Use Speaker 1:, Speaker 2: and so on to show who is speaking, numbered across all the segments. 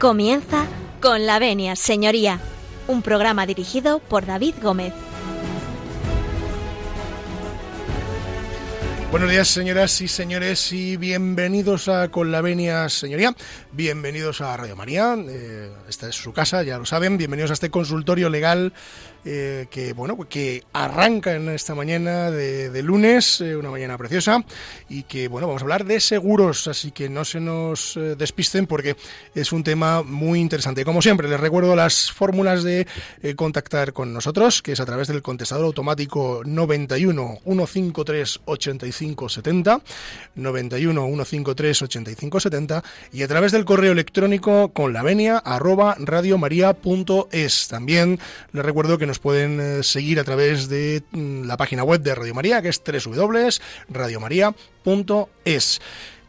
Speaker 1: Comienza con la venia, señoría, un programa dirigido por David Gómez.
Speaker 2: Buenos días, señoras y señores, y bienvenidos a Con la Venia, señoría. Bienvenidos a Radio María. Eh, esta es su casa, ya lo saben. Bienvenidos a este consultorio legal eh, que bueno pues que arranca en esta mañana de, lunes, eh, una mañana preciosa, y que bueno vamos a hablar de seguros, así que no se nos eh, despisten porque es un tema muy interesante. Como siempre, les recuerdo las fórmulas de contactar con nosotros, que es a través del contestador automático 91 153 85 70, 91 153 85 70, y a través del correo electrónico con la venia arroba radiomaria.es. También les recuerdo que nos pueden eh, seguir a través de mm, la página web de Radio María, que es www.radiomaria.es.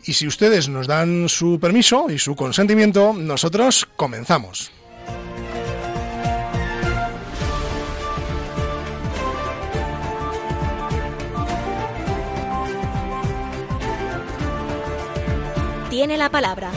Speaker 2: Y si ustedes nos dan su permiso y su consentimiento, nosotros comenzamos.
Speaker 1: Tiene la palabra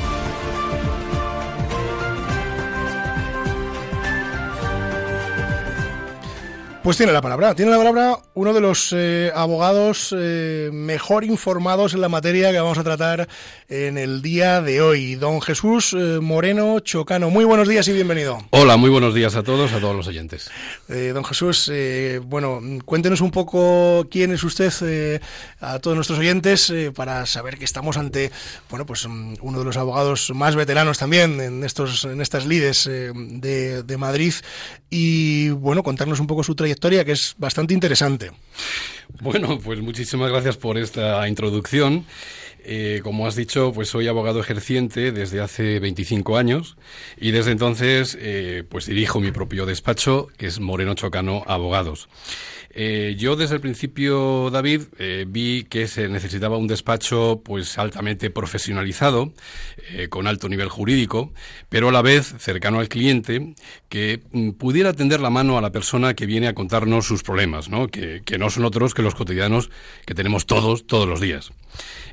Speaker 2: Pues tiene la palabra. Tiene la palabra uno de los eh, abogados eh, mejor informados en la materia que vamos a tratar en el día de hoy. Don Jesús eh, Moreno Chocano. Muy buenos días y bienvenido.
Speaker 3: Hola, muy buenos días a todos, a todos los oyentes.
Speaker 2: don Jesús, bueno, cuéntenos un poco quién es usted a todos nuestros oyentes para saber que estamos ante, bueno, pues mm, uno de los abogados más veteranos también en estos, en estas lides de, de Madrid y, bueno, contarnos un poco su trayectoria que es bastante interesante.
Speaker 3: Bueno, pues muchísimas gracias por esta introducción. Eh, como has dicho, pues soy abogado ejerciente desde hace 25 años y desde entonces eh, pues dirijo mi propio despacho, que es Moreno Chocano Abogados. Eh, yo desde el principio, David, eh, vi que se necesitaba un despacho pues altamente profesionalizado, eh, con alto nivel jurídico, pero a la vez cercano al cliente, que mm, pudiera tender la mano a la persona que viene a contarnos sus problemas, ¿no? Que, que no son otros que los cotidianos que tenemos todos, todos los días.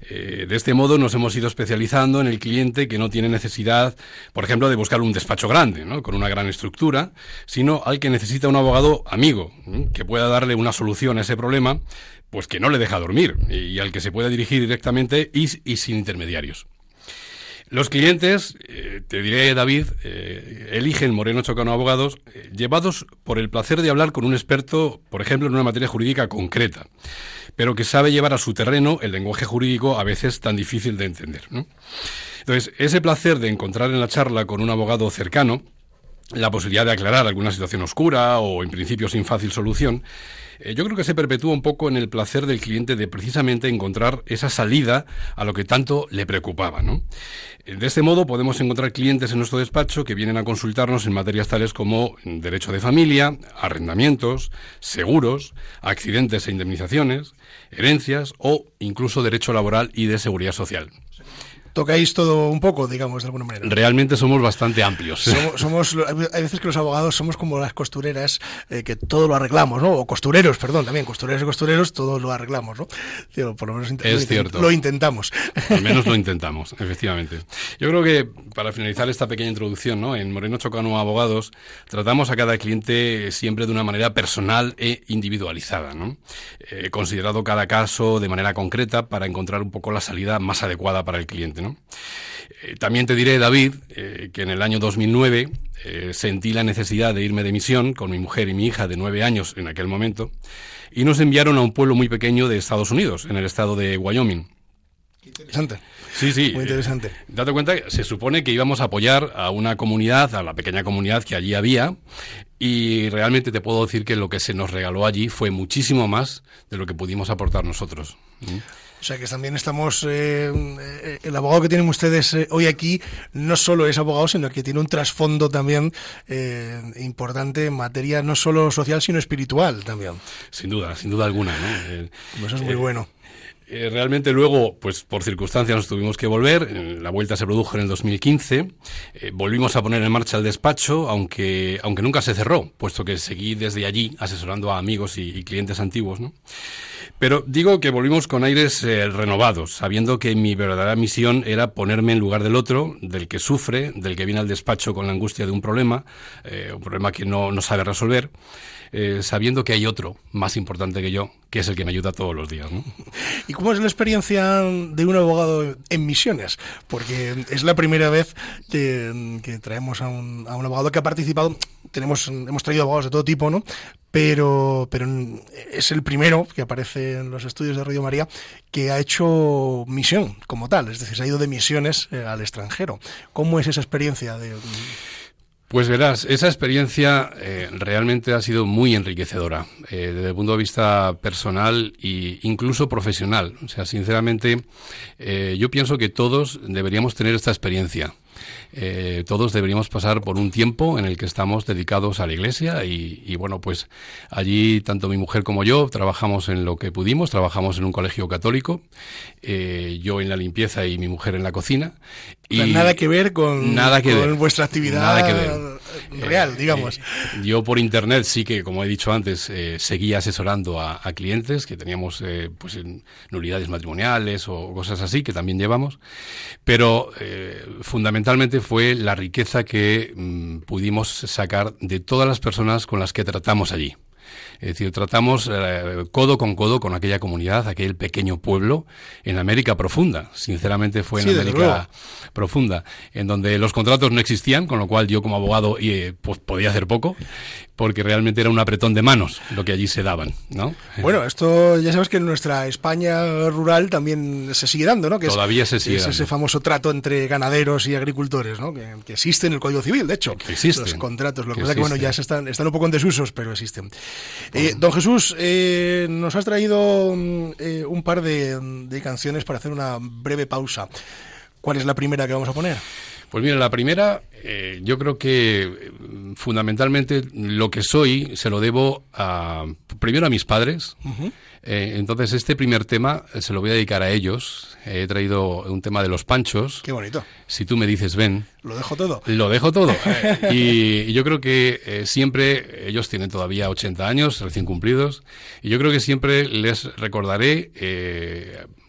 Speaker 3: Eh, de este modo nos hemos ido especializando en el cliente que no tiene necesidad, por ejemplo, de buscar un despacho grande, ¿no? con una gran estructura, sino al que necesita un abogado amigo, que pueda darle una solución a ese problema, pues que no le deja dormir y al que se pueda dirigir directamente y, sin intermediarios. Los clientes, eh, te diré David, eh, eligen Moreno Chocano Abogados llevados por el placer de hablar con un experto, por ejemplo, en una materia jurídica concreta pero que sabe llevar a su terreno el lenguaje jurídico a veces tan difícil de entender. Entonces, ese placer de encontrar en la charla con un abogado cercano la posibilidad de aclarar alguna situación oscura o en principio sin fácil solución, eh, yo creo que se perpetúa un poco en el placer del cliente de precisamente encontrar esa salida a lo que tanto le preocupaba. ¿no? Eh, de este modo podemos encontrar clientes en nuestro despacho que vienen a consultarnos en materias tales como derecho de familia, arrendamientos, seguros, accidentes e indemnizaciones, herencias o incluso derecho laboral y de seguridad social
Speaker 2: tocáis todo un poco, digamos, de alguna manera.
Speaker 3: Realmente somos bastante amplios.
Speaker 2: Somos, hay veces que los abogados somos como las costureras, eh, que todo lo arreglamos, ¿no? O costureros, perdón, también, costureros y costureros, todo lo arreglamos, ¿no? por lo menos
Speaker 3: es cierto.
Speaker 2: lo intentamos.
Speaker 3: Al menos lo intentamos, efectivamente. Yo creo que para finalizar esta pequeña introducción, ¿no? En Moreno Chocano Abogados tratamos a cada cliente siempre de una manera personal e individualizada, ¿no? He considerado cada caso de manera concreta para encontrar un poco la salida más adecuada para el cliente. Eh, también te diré, David, eh, que en el año 2009 eh, sentí la necesidad de irme de misión con mi mujer y mi hija de nueve años en aquel momento y nos enviaron a un pueblo muy pequeño de Estados Unidos, en el estado de Wyoming.
Speaker 2: Interesante.
Speaker 3: Sí, sí.
Speaker 2: Muy interesante.
Speaker 3: date cuenta, se supone que íbamos a apoyar a una comunidad, a la pequeña comunidad que allí había, y realmente te puedo decir que lo que se nos regaló allí fue muchísimo más de lo que pudimos aportar nosotros. ¿Mm?
Speaker 2: O sea que también estamos, eh, eh, el abogado que tienen ustedes eh, hoy aquí no solo es abogado, sino que tiene un trasfondo también importante en materia no solo social, sino espiritual también.
Speaker 3: Sin duda, sin duda alguna. ¿no?
Speaker 2: Pues eso es muy bueno.
Speaker 3: realmente luego, pues por circunstancias nos tuvimos que volver. La vuelta se produjo en el 2015. volvimos a poner en marcha el despacho, aunque, aunque nunca se cerró, puesto que seguí desde allí asesorando a amigos y, y clientes antiguos, ¿no? Pero digo que volvimos con aires eh, renovados, sabiendo que mi verdadera misión era ponerme en lugar del otro, del que sufre, del que viene al despacho con la angustia de un problema, eh, un problema que no, no sabe resolver, eh, sabiendo que hay otro más importante que yo, que es el que me ayuda todos los días. ¿no?
Speaker 2: ¿Y cómo es la experiencia de un abogado en misiones? Porque es la primera vez que, traemos a un, a un abogado que ha participado. Tenemos, hemos traído abogados de todo tipo, ¿no? Pero, pero es el primero que aparece en los estudios de Radio María que ha hecho misión como tal, es decir, se ha ido de misiones eh, al extranjero. ¿Cómo es esa experiencia de,
Speaker 3: pues verás, esa experiencia eh, realmente ha sido muy enriquecedora eh, desde el punto de vista personal e incluso profesional. O sea, sinceramente, yo pienso que todos deberíamos tener esta experiencia. Eh, todos deberíamos pasar por un tiempo en el que estamos dedicados a la iglesia y, bueno, pues allí tanto mi mujer como yo trabajamos en lo que pudimos, trabajamos en un colegio católico, eh, yo en la limpieza y mi mujer en la cocina.
Speaker 2: Y nada que ver con,
Speaker 3: nada que
Speaker 2: vuestra actividad nada que ver. real, digamos. Eh,
Speaker 3: yo por internet sí que, como he dicho antes, seguía asesorando a, clientes que teníamos pues en nulidades matrimoniales o cosas así que también llevamos, pero fundamentalmente fue la riqueza que mm, pudimos sacar de todas las personas con las que tratamos allí. Es decir, tratamos eh, codo con codo con aquella comunidad, aquel pequeño pueblo en América profunda. Sinceramente fue en América profunda, en donde los contratos no existían, con lo cual yo como abogado eh, pues, podía hacer poco, porque realmente era un apretón de manos lo que allí se daban, ¿no?
Speaker 2: Bueno, esto ya sabes que en nuestra España rural también se sigue dando, ¿no?
Speaker 3: Que Todavía se sigue.
Speaker 2: Es ese famoso trato entre ganaderos y agricultores, ¿no? Que, existe en el Código Civil, de hecho.
Speaker 3: Existen.
Speaker 2: Los contratos. Lo que, pasa que, bueno, ya se están, están un poco en desusos, pero existen. Eh, don Jesús, eh, nos has traído eh, un par de, de canciones para hacer una breve pausa. ¿Cuál es la primera que vamos a poner?
Speaker 3: Pues mira, la primera, eh, yo creo que mm, fundamentalmente lo que soy se lo debo a, primero a mis padres. Eh, entonces, este primer tema se lo voy a dedicar a ellos. he traído un tema de los panchos.
Speaker 2: Qué bonito.
Speaker 3: Si tú me dices, ven.
Speaker 2: Lo dejo todo.
Speaker 3: Lo dejo todo. y, yo creo que eh, siempre, ellos tienen todavía 80 años, recién cumplidos, y yo creo que siempre les recordaré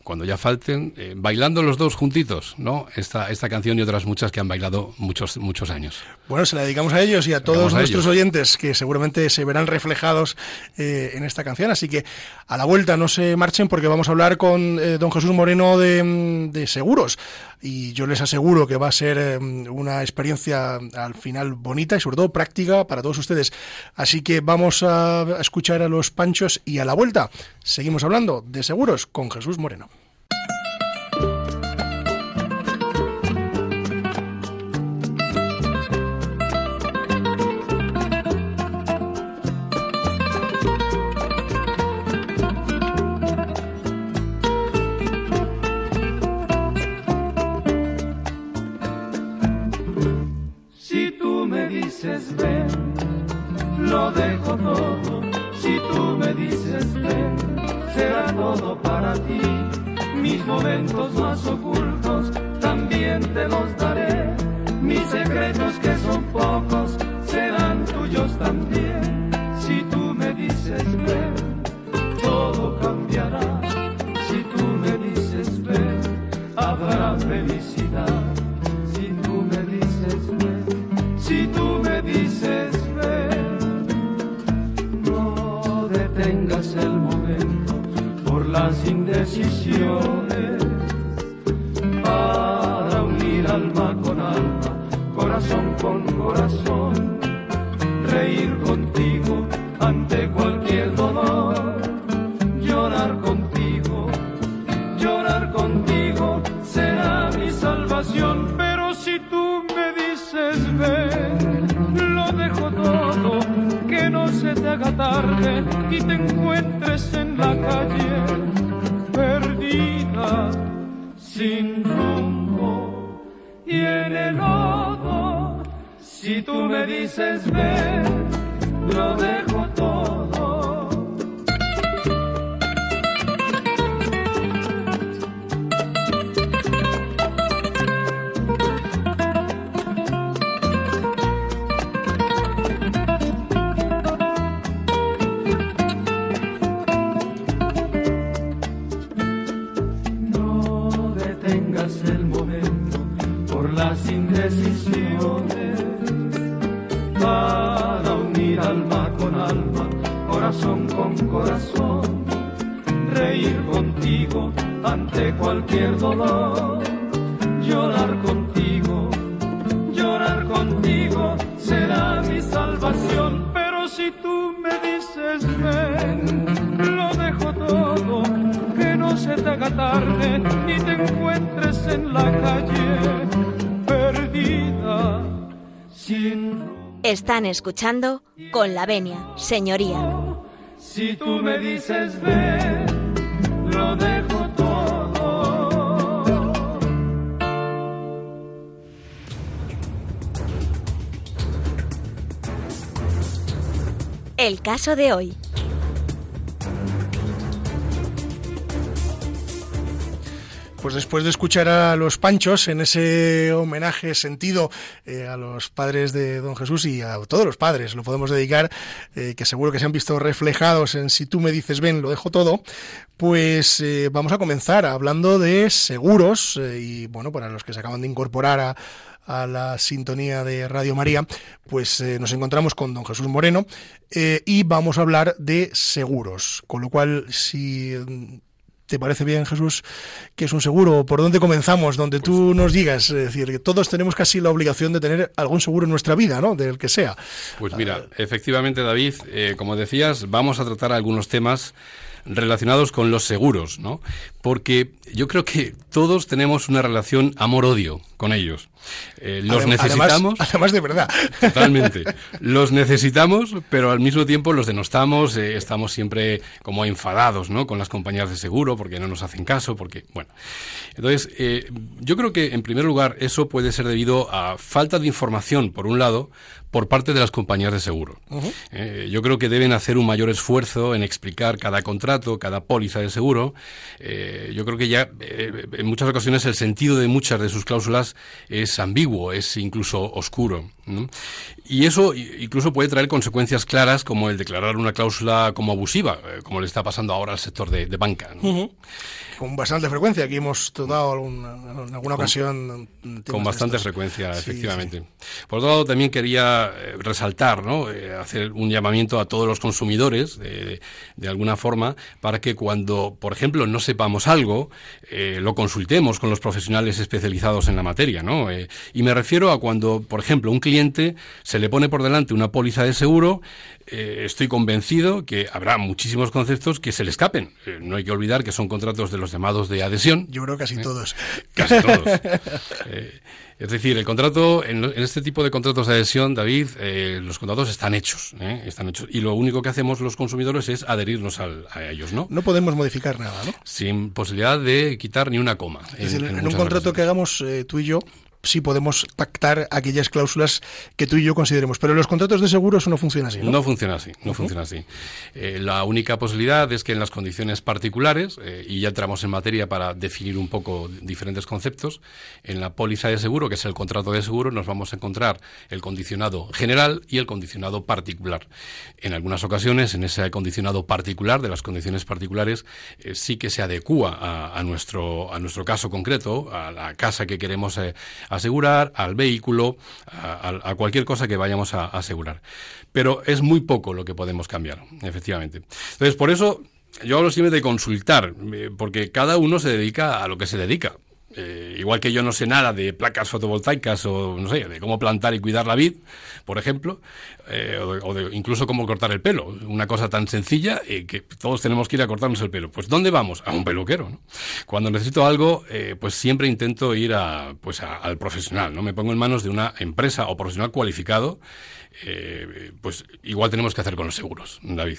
Speaker 3: cuando ya falten, eh, bailando los dos juntitos, ¿no? Esta, esta canción y otras muchas que han bailado muchos, muchos años.
Speaker 2: Bueno, se la dedicamos a ellos y a todos nuestros oyentes que seguramente se verán reflejados eh, en esta canción. Así que a la vuelta no se marchen porque vamos a hablar con eh, don Jesús Moreno de, de, Seguros. Y yo les aseguro que va a ser una experiencia al final bonita y sobre todo práctica para todos ustedes. Así que vamos a escuchar a los panchos y a la vuelta seguimos hablando de seguros con Jesús Moreno.
Speaker 4: Momentos más ocultos también te los daré. Mis secretos que son pocos serán tuyos también. Si tú me dices ven, todo cambiará. Si tú me dices ven, habrá felicidad. Si tú me dices ven, si tú me dices ven, no detengas el por las indecisiones. con corazón, reír contigo ante cualquier dolor, llorar contigo, llorar contigo será mi salvación, pero si tú me dices ven, lo dejo todo, que no se te haga tarde y te dices ven, lo dejo no se te haga tarde ni te encuentres en la calle perdida sin.
Speaker 1: Están escuchando con la venia, señoría.
Speaker 4: Si tú me dices ven, lo dejo todo.
Speaker 1: El caso de hoy.
Speaker 2: Pues después de escuchar a los Panchos en ese homenaje sentido eh, a los padres de Don Jesús y a todos los padres, lo podemos dedicar, eh, que seguro que se han visto reflejados en Si tú me dices ven, lo dejo todo, pues eh, vamos a comenzar hablando de seguros y bueno, para los que se acaban de incorporar a, la sintonía de Radio María, pues nos encontramos con don Jesús Moreno y vamos a hablar de seguros. Con lo cual, si te parece bien, Jesús, que es un seguro, ¿por dónde comenzamos? Donde tú nos digas, es decir, que todos tenemos casi la obligación de tener algún seguro en nuestra vida, ¿no? Del que sea.
Speaker 3: Pues mira, efectivamente, David, eh, como decías, vamos a tratar algunos temas relacionados con los seguros, ¿no? Porque yo creo que todos tenemos una relación amor-odio con ellos. Eh, los necesitamos.
Speaker 2: Además, de verdad.
Speaker 3: Totalmente. Los necesitamos, pero al mismo tiempo los denostamos, eh, estamos siempre como enfadados, ¿no? Con las compañías de seguro porque no nos hacen caso, porque, bueno. Entonces, eh, yo creo que en primer lugar eso puede ser debido a falta de información, por un lado, por parte de las compañías de seguro. Yo creo que deben hacer un mayor esfuerzo en explicar cada contrato, cada póliza de seguro. Yo creo que ya eh, en muchas ocasiones el sentido de muchas de sus cláusulas es ambiguo, es incluso oscuro. ¿No? Y eso incluso puede traer consecuencias claras como el declarar una cláusula como abusiva, eh, como le está pasando ahora al sector de, de banca. ¿no?
Speaker 2: Con bastante frecuencia. Aquí hemos tratado alguna- en alguna ocasión.
Speaker 3: Con bastante frecuencia,
Speaker 2: Sí,
Speaker 3: efectivamente. Por otro lado, también quería eh, resaltar, ¿no? Eh, hacer un llamamiento a todos los consumidores, eh, de alguna forma, para que cuando, por ejemplo, no sepamos algo, eh, lo consultemos con los profesionales especializados en la materia, ¿no? Eh, y me refiero a cuando, por ejemplo, un cliente se le pone por delante una póliza de seguro, eh, estoy convencido que habrá muchísimos conceptos que se le escapen. Eh, no hay que olvidar que son contratos de los llamados de adhesión,
Speaker 2: Yo creo casi todos.
Speaker 3: Casi todos. Eh, es decir, el contrato, en, este tipo de contratos de adhesión, David, eh, los contratos están hechos, ¿eh? están hechos. Y lo único que hacemos los consumidores es adherirnos al- a ellos, ¿no?
Speaker 2: No podemos modificar nada, ¿no?
Speaker 3: Sin posibilidad de quitar ni una coma.
Speaker 2: Decir, en, un contrato que hagamos eh, tú y yo, sí podemos pactar aquellas cláusulas que tú y yo consideremos. Pero en los contratos de seguro eso no funciona así, ¿no?
Speaker 3: No funciona así, no funciona así. Eh, la única posibilidad es que en las condiciones particulares, eh, y ya entramos en materia para definir un poco diferentes conceptos, en la póliza de seguro, que es el contrato de seguro, nos vamos a encontrar el condicionado general y el condicionado particular. En algunas ocasiones, en ese condicionado particular, de las condiciones particulares, eh, sí que se adecúa a, a nuestro, a nuestro caso concreto, a la casa que queremos asegurar, al vehículo, a, cualquier cosa que vayamos a, a asegurar. Pero es muy poco lo que podemos cambiar, efectivamente. Entonces, por eso yo hablo siempre de consultar, eh, porque cada uno se dedica a lo que se dedica. Eh, igual que yo no sé nada de placas fotovoltaicas o no sé, de cómo plantar y cuidar la vid, por ejemplo, eh, o, incluso cómo cortar el pelo, una cosa tan sencilla eh, que todos tenemos que ir a cortarnos el pelo. Pues ¿dónde vamos? A un peluquero. ¿no? Cuando necesito algo, pues siempre intento ir a, pues al profesional, no me pongo en manos de una empresa o profesional cualificado. pues igual tenemos que hacer con los seguros, David.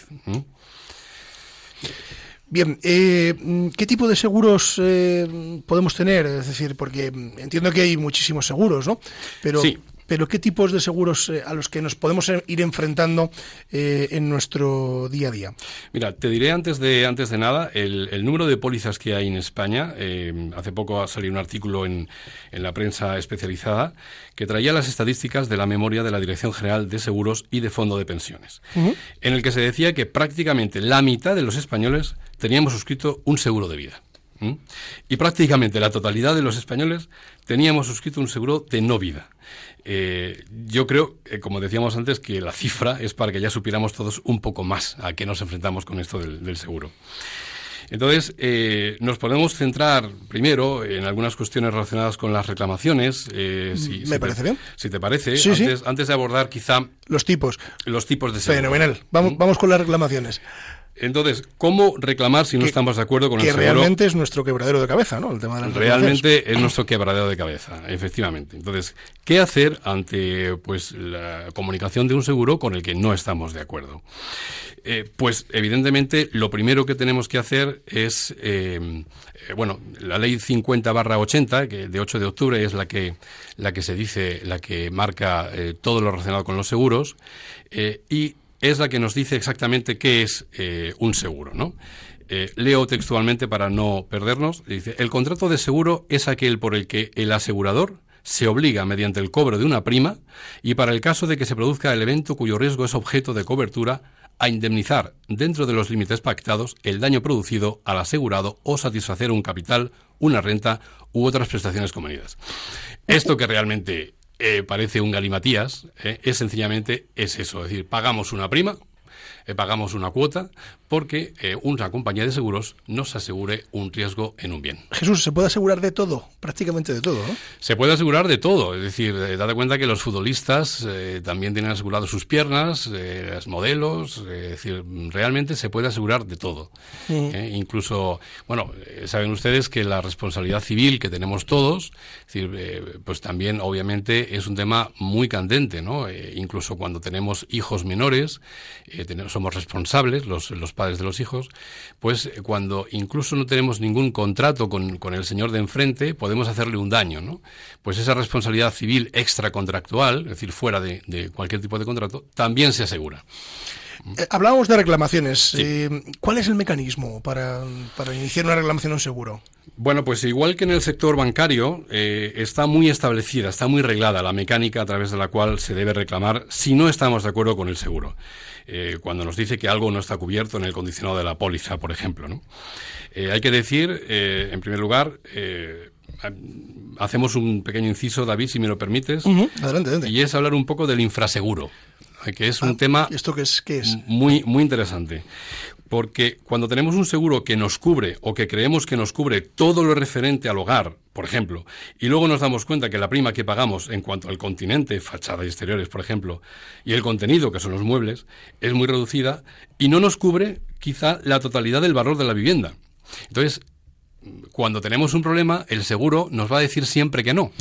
Speaker 2: Bien, eh, ¿qué tipo de seguros eh, podemos tener? Es decir, porque entiendo que hay muchísimos seguros, ¿no? Pero,
Speaker 3: Sí.
Speaker 2: Pero ¿qué tipos de seguros eh, a los que nos podemos ir enfrentando eh, en nuestro día a día?
Speaker 3: Mira, te diré antes de, antes de nada el, el número de pólizas que hay en España. Eh, hace poco ha salido un artículo en, en la prensa especializada que traía las estadísticas de la memoria de la Dirección General de Seguros y de Fondo de Pensiones, en el que se decía que prácticamente la mitad de los españoles teníamos suscrito un seguro de vida. Y prácticamente la totalidad de los españoles teníamos suscrito un seguro de no vida. Eh, yo creo, eh, como decíamos antes, que la cifra es para que ya supiéramos todos un poco más a qué nos enfrentamos con esto del, del seguro. Entonces, eh, nos podemos centrar primero en algunas cuestiones relacionadas con las reclamaciones. eh, si-
Speaker 2: Me
Speaker 3: si te-
Speaker 2: parece bien.
Speaker 3: Si te parece,
Speaker 2: Sí, sí.
Speaker 3: antes, antes de abordar quizá
Speaker 2: Los tipos.
Speaker 3: los tipos de seguro.
Speaker 2: Fenomenal. Vamos, vamos con las reclamaciones.
Speaker 3: Entonces, ¿cómo reclamar si no
Speaker 2: Que-
Speaker 3: estamos de acuerdo con
Speaker 2: Que
Speaker 3: el seguro?
Speaker 2: realmente es nuestro quebradero de cabeza, ¿no? El tema de.
Speaker 3: Realmente es nuestro quebradero de cabeza, efectivamente. Entonces, ¿qué hacer ante pues la comunicación de un seguro con el que no estamos de acuerdo? Eh, pues evidentemente lo primero que tenemos que hacer es, eh, eh, bueno, la ley 50 barra 80, que de 8 de octubre es la que, la que se dice, la que marca eh, todo lo relacionado con los seguros, y es la que nos dice exactamente qué es eh, un seguro. Eh, leo textualmente para no perdernos. Dice, el contrato de seguro es aquel por el que el asegurador se obliga mediante el cobro de una prima y para el caso de que se produzca el evento cuyo riesgo es objeto de cobertura, a indemnizar dentro de los límites pactados el daño producido al asegurado o satisfacer un capital, una renta u otras prestaciones convenidas. Esto que realmente eh, parece un galimatías eh, es sencillamente es eso, es decir, pagamos una prima, eh, pagamos una cuota porque eh, una compañía de seguros nos asegure un riesgo en un bien.
Speaker 2: Jesús, se puede asegurar de todo, prácticamente de todo, ¿no?
Speaker 3: Se puede asegurar de todo, es decir, eh, date cuenta que los futbolistas eh, también tienen asegurado sus piernas, los modelos, es decir, realmente se puede asegurar de todo. Incluso, bueno, saben ustedes que la responsabilidad civil que tenemos todos, es decir, pues también obviamente es un tema muy candente, ¿no? Incluso cuando tenemos hijos menores, tenemos- somos responsables, los, los padres de los hijos, pues eh, cuando incluso no tenemos ningún contrato con, con el señor de enfrente, podemos hacerle un daño, ¿no? Pues esa responsabilidad civil extracontractual, es decir, fuera de, de cualquier tipo de contrato, también se asegura.
Speaker 2: Eh, hablábamos de reclamaciones. Eh, ¿Cuál es el mecanismo para, para iniciar una reclamación a un seguro?
Speaker 3: Bueno, pues igual que en el sector bancario, eh, está muy establecida, está muy reglada la mecánica a través de la cual se debe reclamar si no estamos de acuerdo con el seguro. Eh, cuando nos dice que algo no está cubierto en el condicionado de la póliza, por ejemplo. ¿no? Eh, hay que decir, eh, en primer lugar, eh, ha- hacemos un pequeño inciso, David, si me lo permites,
Speaker 2: Adelante, adelante.
Speaker 3: y es hablar un poco del infraseguro, que es un tema
Speaker 2: ¿Y ¿Esto qué es? ¿Qué es?
Speaker 3: muy, muy interesante. Porque cuando tenemos un seguro que nos cubre o que creemos que nos cubre todo lo referente al hogar, por ejemplo, y luego nos damos cuenta que la prima que pagamos en cuanto al continente, fachada y exteriores, por ejemplo, y el contenido, que son los muebles, es muy reducida y no nos cubre quizá la totalidad del valor de la vivienda. Entonces, cuando tenemos un problema, el seguro nos va a decir siempre que no.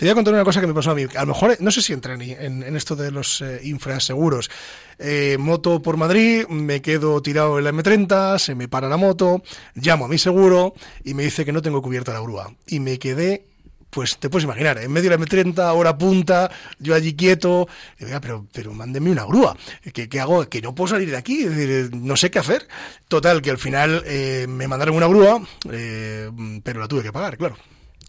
Speaker 2: Te voy a contar una cosa que me pasó a mí. A lo mejor, no sé si entra en, en- esto de los eh, infraseguros. Eh, moto por Madrid, me quedo tirado en la M30, se me para la moto, llamo a mi seguro y me dice que no tengo cubierta la grúa. Y me quedé, pues te puedes imaginar, en medio de la M30, hora punta, yo allí quieto, y "Ah, pero, pero mándeme una grúa. ¿Qué, hago? Que no puedo salir de aquí, es decir, no sé qué hacer. Total, que al final eh, me mandaron una grúa, eh, pero la tuve que pagar, claro.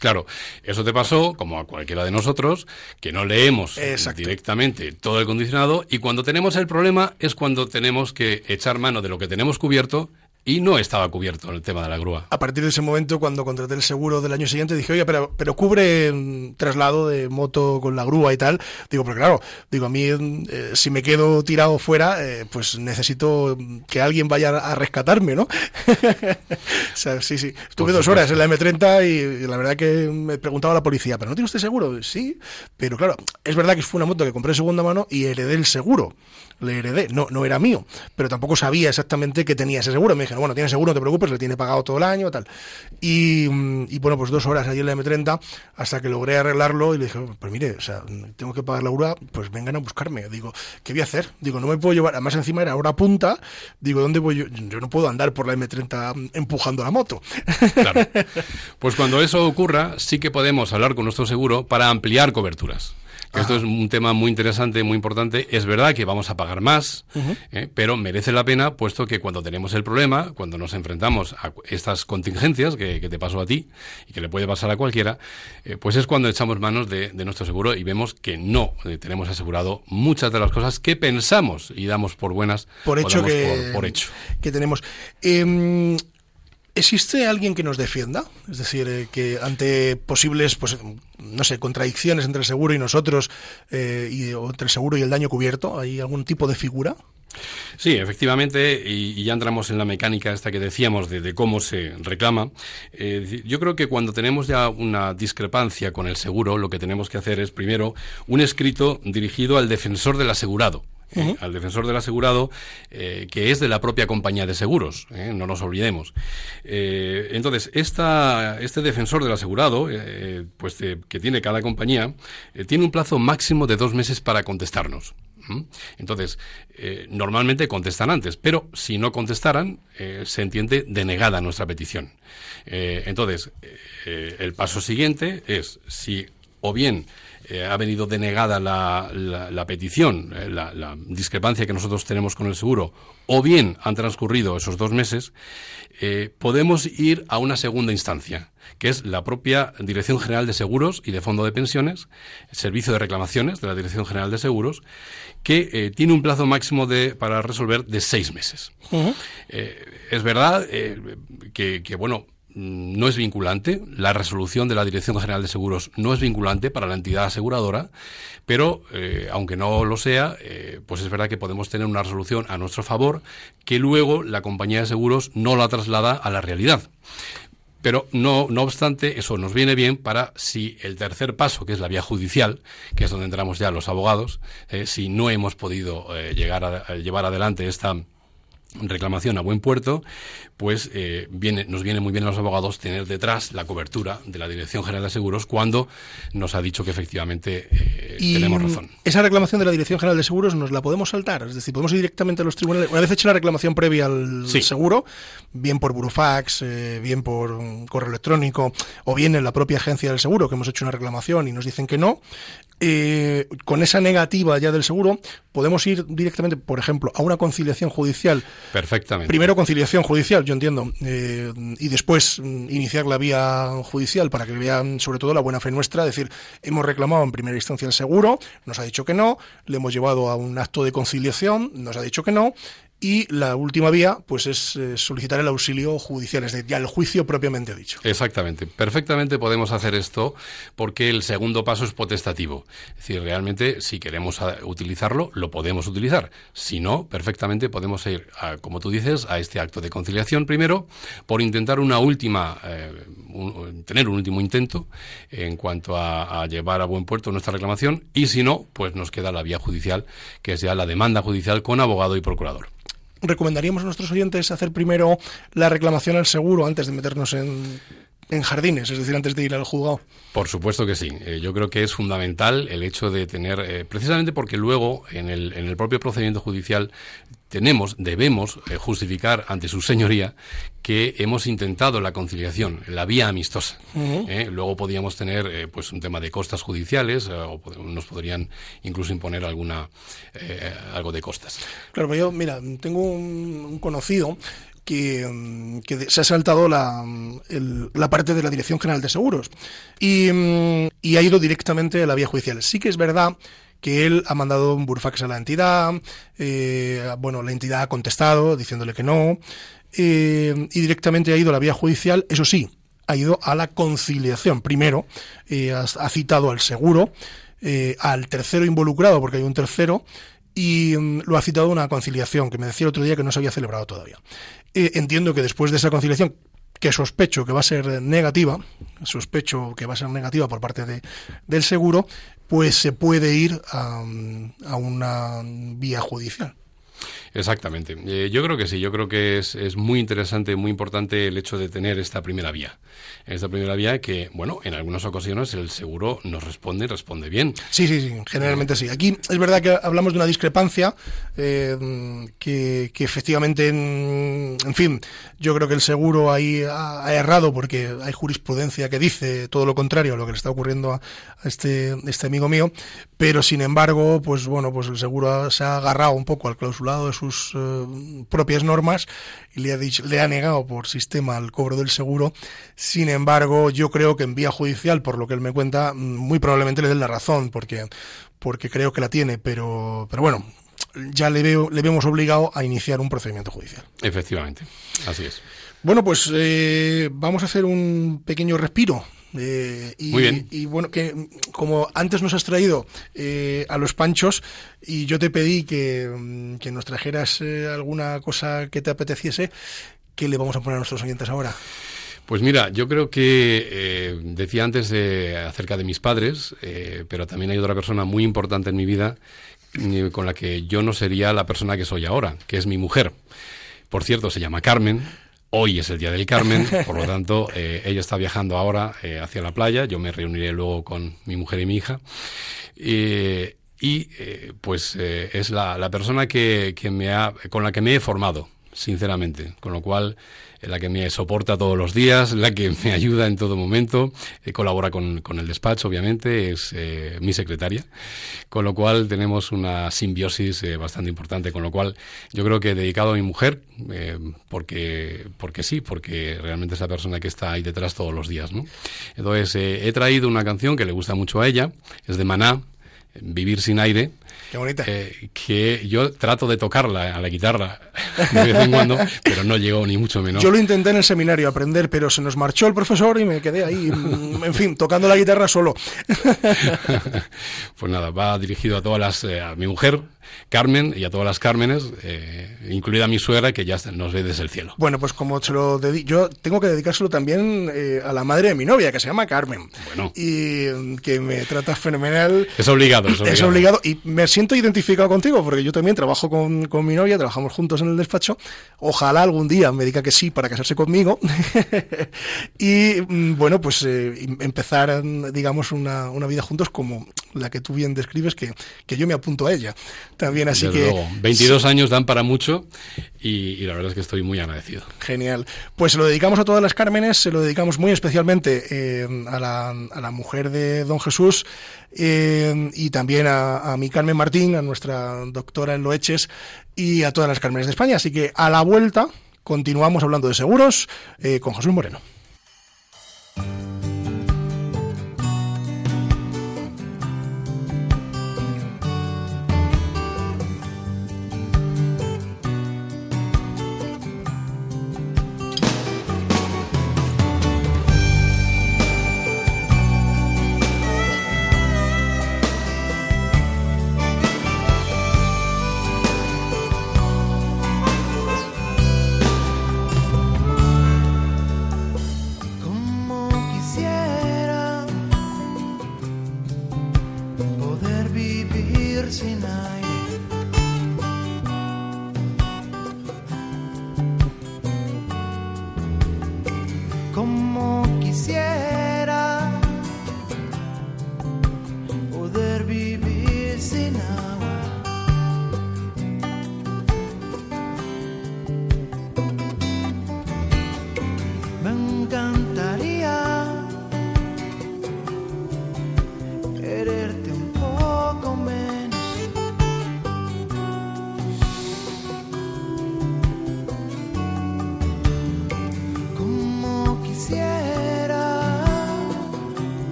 Speaker 3: Claro, eso te pasó, como a cualquiera de nosotros, que no leemos
Speaker 2: Exacto.
Speaker 3: directamente todo el condicionado y cuando tenemos el problema es cuando tenemos que echar mano de lo que tenemos cubierto y no estaba cubierto el tema de la grúa.
Speaker 2: A partir de ese momento, cuando contraté el seguro del año siguiente, dije, oye, pero, pero cubre mm, traslado de moto con la grúa y tal. Digo, pero claro, digo, a mí, eh, si me quedo tirado fuera, eh, pues necesito mm, que alguien vaya a rescatarme, ¿no? o sea, sí, sí. Estuve dos horas en la M30 y, y la verdad que me preguntaba la policía, ¿pero no tiene usted seguro? Sí, pero claro, es verdad que fue una moto que compré de segunda mano y heredé el seguro. Le heredé, no, no era mío, pero tampoco sabía exactamente que tenía ese seguro. Me dijeron, bueno, tiene seguro, no te preocupes, le tiene pagado todo el año, tal. Y, mm, y bueno, pues dos horas allí en la M30 hasta que logré arreglarlo y le dije, pues mire, o sea, tengo que pagar la grúa, pues vengan a buscarme. Digo, ¿qué voy a hacer? Digo, no me puedo llevar, además encima era hora punta, digo, ¿dónde voy yo? Yo no puedo andar por la M30 empujando la moto.
Speaker 3: Claro. Pues cuando eso ocurra, sí que podemos hablar con nuestro seguro para ampliar coberturas. Que Esto es un tema muy interesante, muy importante. Es verdad que vamos a pagar más, eh, pero merece la pena, puesto que cuando tenemos el problema, cuando nos enfrentamos a estas contingencias que, que te pasó a ti y que le puede pasar a cualquiera, eh, pues es cuando echamos manos de, de nuestro seguro y vemos que no eh, tenemos asegurado muchas de las cosas que pensamos y damos por buenas
Speaker 2: por
Speaker 3: o
Speaker 2: hecho
Speaker 3: damos
Speaker 2: que,
Speaker 3: por, por hecho.
Speaker 2: que tenemos. Eh, ¿Existe alguien que nos defienda? Es decir, eh, que ante posibles, pues, no sé, contradicciones entre el seguro y nosotros, eh, o entre el seguro y el daño cubierto, ¿hay algún tipo de figura?
Speaker 3: Sí, efectivamente, y, ya entramos en la mecánica esta que decíamos de, cómo se reclama. Eh, yo creo que cuando tenemos ya una discrepancia con el seguro, lo que tenemos que hacer es primero un escrito dirigido al defensor del asegurado. Eh, al defensor del asegurado, eh, que es de la propia compañía de seguros, no nos olvidemos. entonces, esta, este defensor del asegurado, pues que tiene cada compañía, tiene un plazo máximo de dos meses para contestarnos. Entonces, eh, normalmente contestan antes, pero si no contestaran, eh, se entiende denegada nuestra petición. Eh, entonces, el paso siguiente es si o bien ha venido denegada la, petición, la, discrepancia que nosotros tenemos con el seguro, o bien han transcurrido esos dos meses, podemos ir a una segunda instancia que es la propia Dirección General de Seguros y de Fondo de Pensiones, el Servicio de Reclamaciones de la Dirección General de Seguros, que eh, tiene un plazo máximo de, para resolver de seis meses. Eh, es verdad eh, que, bueno, no es vinculante, la resolución de la Dirección General de Seguros no es vinculante para la entidad aseguradora, pero aunque no lo sea, pues es verdad que podemos tener una resolución a nuestro favor que luego la compañía de seguros no la traslada a la realidad. Pero no, no obstante, eso nos viene bien para si el tercer paso, que es la vía judicial, que es donde entramos ya los abogados, eh, si no hemos podido eh, llegar a, llevar adelante esta reclamación a buen puerto, pues eh, viene, nos viene muy bien a los abogados tener detrás la cobertura de la Dirección General de Seguros cuando nos ha dicho que efectivamente eh, tenemos razón.
Speaker 2: Esa reclamación de la Dirección General de Seguros nos la podemos saltar, es decir, podemos ir directamente a los tribunales. Una vez hecha la reclamación previa al seguro, bien por burofax, eh, bien por correo electrónico, o bien en la propia agencia del seguro, que hemos hecho una reclamación y nos dicen que no, con esa negativa ya del seguro, podemos ir directamente, por ejemplo, a una conciliación judicial.
Speaker 3: Perfectamente.
Speaker 2: Primero conciliación judicial, yo entiendo, eh, y después mm, iniciar la vía judicial para que vean sobre todo la buena fe nuestra, es decir, hemos reclamado en primera instancia el seguro, nos ha dicho que no, le hemos llevado a un acto de conciliación, nos ha dicho que no, y la última vía, pues es eh, solicitar el auxilio judicial, es decir, ya el juicio propiamente dicho.
Speaker 3: Exactamente. Perfectamente podemos hacer esto porque el segundo paso es potestativo. Es decir, realmente, si queremos ah, utilizarlo, lo podemos utilizar. Si no, perfectamente podemos ir, como tú dices, a este acto de conciliación primero, por intentar una última, eh, tener un último intento en cuanto a, a llevar a buen puerto nuestra reclamación, y si no, pues nos queda la vía judicial, que es ya la demanda judicial con abogado y procurador
Speaker 2: recomendaríamos a nuestros oyentes hacer primero la reclamación al seguro antes de meternos en, en jardines, es decir, antes de ir al juzgado.
Speaker 3: Por supuesto que sí. Eh, yo creo que es fundamental el hecho de tener, eh, precisamente porque luego en el, en el propio procedimiento judicial tenemos, debemos eh, justificar ante su señoría que hemos intentado la conciliación, la vía amistosa. luego podíamos tener pues un tema de costas judiciales o nos podrían incluso imponer alguna algo de costas.
Speaker 2: Claro, pero yo, mira, tengo un conocido Mm, que, se ha saltado la, la, parte de la Dirección General de Seguros y, mm, y, ha ido directamente a la vía judicial. Sí que es verdad que él ha mandado un burfax a la entidad, eh, bueno, la entidad ha contestado diciéndole que no, eh, y directamente ha ido a la vía judicial, eso sí, ha ido a la conciliación. Primero, eh, ha, citado al seguro, al tercero involucrado, porque hay un tercero, y mm, lo ha citado una conciliación que me decía el otro día que no se había celebrado todavía. Entiendo que después de esa conciliación, que sospecho que va a ser negativa, sospecho que va a ser negativa por parte de, del seguro, pues se puede ir a, una vía judicial.
Speaker 3: Exactamente. Eh, yo creo que sí, yo creo que es, es, muy interesante, muy importante el hecho de tener esta primera vía. Esta primera vía que, bueno, en algunas ocasiones el seguro nos responde responde bien.
Speaker 2: Sí, sí, sí, generalmente sí. Aquí es verdad que hablamos de una discrepancia eh, que, que, efectivamente, en, fin, yo creo que el seguro ahí ha, errado porque hay jurisprudencia que dice todo lo contrario a lo que le está ocurriendo a, este, este amigo mío, pero sin embargo, pues bueno, pues el seguro se ha agarrado un poco al clausulado de sus eh, propias normas y le ha, dicho, le ha negado por sistema el cobro del seguro. Sin embargo, yo creo que en vía judicial, por lo que él me cuenta, muy probablemente le den la razón, porque, porque creo que la tiene, pero, pero bueno, ya le, veo, le vemos obligado a iniciar un procedimiento judicial.
Speaker 3: Efectivamente, así es.
Speaker 2: Bueno, pues eh, vamos a hacer un pequeño respiro. Eh, y,
Speaker 3: Muy bien.
Speaker 2: y bueno, que como antes nos has traído eh, a los panchos y yo te pedí que, mm, que nos trajeras eh, alguna cosa que te apeteciese, ¿qué le vamos a poner a nuestros oyentes ahora?
Speaker 3: Pues mira, yo creo que eh, decía antes de- acerca de mis padres, eh, pero también hay otra persona muy importante en mi vida eh, con la que yo no sería la persona que soy ahora, que es mi mujer. Por cierto, se llama Carmen. Hoy es el día del Carmen, por lo tanto, eh, ella está viajando ahora eh, hacia la playa. Yo me reuniré luego con mi mujer y mi hija. Eh, y pues es la, persona que, me ha, con la que me he formado, sinceramente. Con lo cual, la que me soporta todos los días, la que me ayuda en todo momento, eh, colabora con, con el despacho, obviamente, es eh, mi secretaria. Con lo cual tenemos una simbiosis eh, bastante importante. Con lo cual, yo creo que he dedicado a mi mujer, eh, porque, porque sí, porque realmente es la persona que está ahí detrás todos los días. Entonces, he traído una canción que le gusta mucho a ella, es de Maná, Vivir sin aire,
Speaker 2: Qué bonita.
Speaker 3: eh, que yo trato de tocarla a la guitarra de vez en cuando, pero no llego ni mucho menos.
Speaker 2: Yo lo intenté en el seminario aprender, pero se nos marchó el profesor y me quedé ahí, mm, en fin, tocando la guitarra solo.
Speaker 3: pues nada, va dirigido a todas las, eh, a mi mujer, Carmen, y a todas las Cármenes, eh, incluida mi suegra, que ya nos ve desde el cielo.
Speaker 2: Bueno, pues como se lo yo tengo que dedicárselo también eh, a la madre de mi novia, que se llama Carmen.
Speaker 3: Bueno.
Speaker 2: Y mm, que me trata fenomenal.
Speaker 3: Es obligado, es obligado.
Speaker 2: Es obligado y me siento identificado contigo porque yo también trabajo con, con mi novia, trabajamos juntos en el despacho. Ojalá algún día me diga que sí para casarse conmigo. y mm, bueno, pues eh, em- empezar, digamos, una, una vida juntos como la que tú bien describes, que, que yo me apunto a ella. También así
Speaker 3: Desde
Speaker 2: que...
Speaker 3: luego. 22 años dan para mucho y, y la verdad es que estoy muy agradecido.
Speaker 2: Genial. Pues se lo dedicamos a todas las Cármenes, se lo dedicamos muy especialmente eh, a, la, a la mujer de Don Jesús eh, y también a, mi Carmen Martín, a nuestra doctora en Loeches y a todas las Cármenes de España. Así que a la vuelta continuamos hablando de seguros eh, con Jesús Moreno.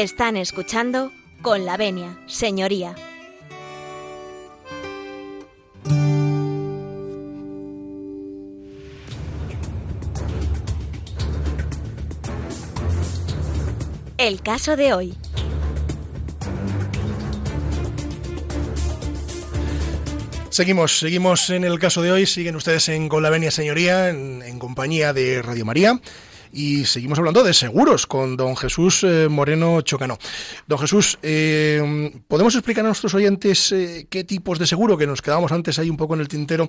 Speaker 1: Están escuchando con la venia, señoría. El caso de hoy.
Speaker 2: Seguimos, seguimos en el caso de hoy. Siguen ustedes en Con la Venia Señoría, en, en compañía de Radio María. Y seguimos hablando de seguros con don Jesús eh, Moreno Chocano. Don Jesús, eh, ¿podemos explicar a nuestros oyentes eh, qué tipos de seguro, que nos quedábamos antes ahí un poco en el tintero,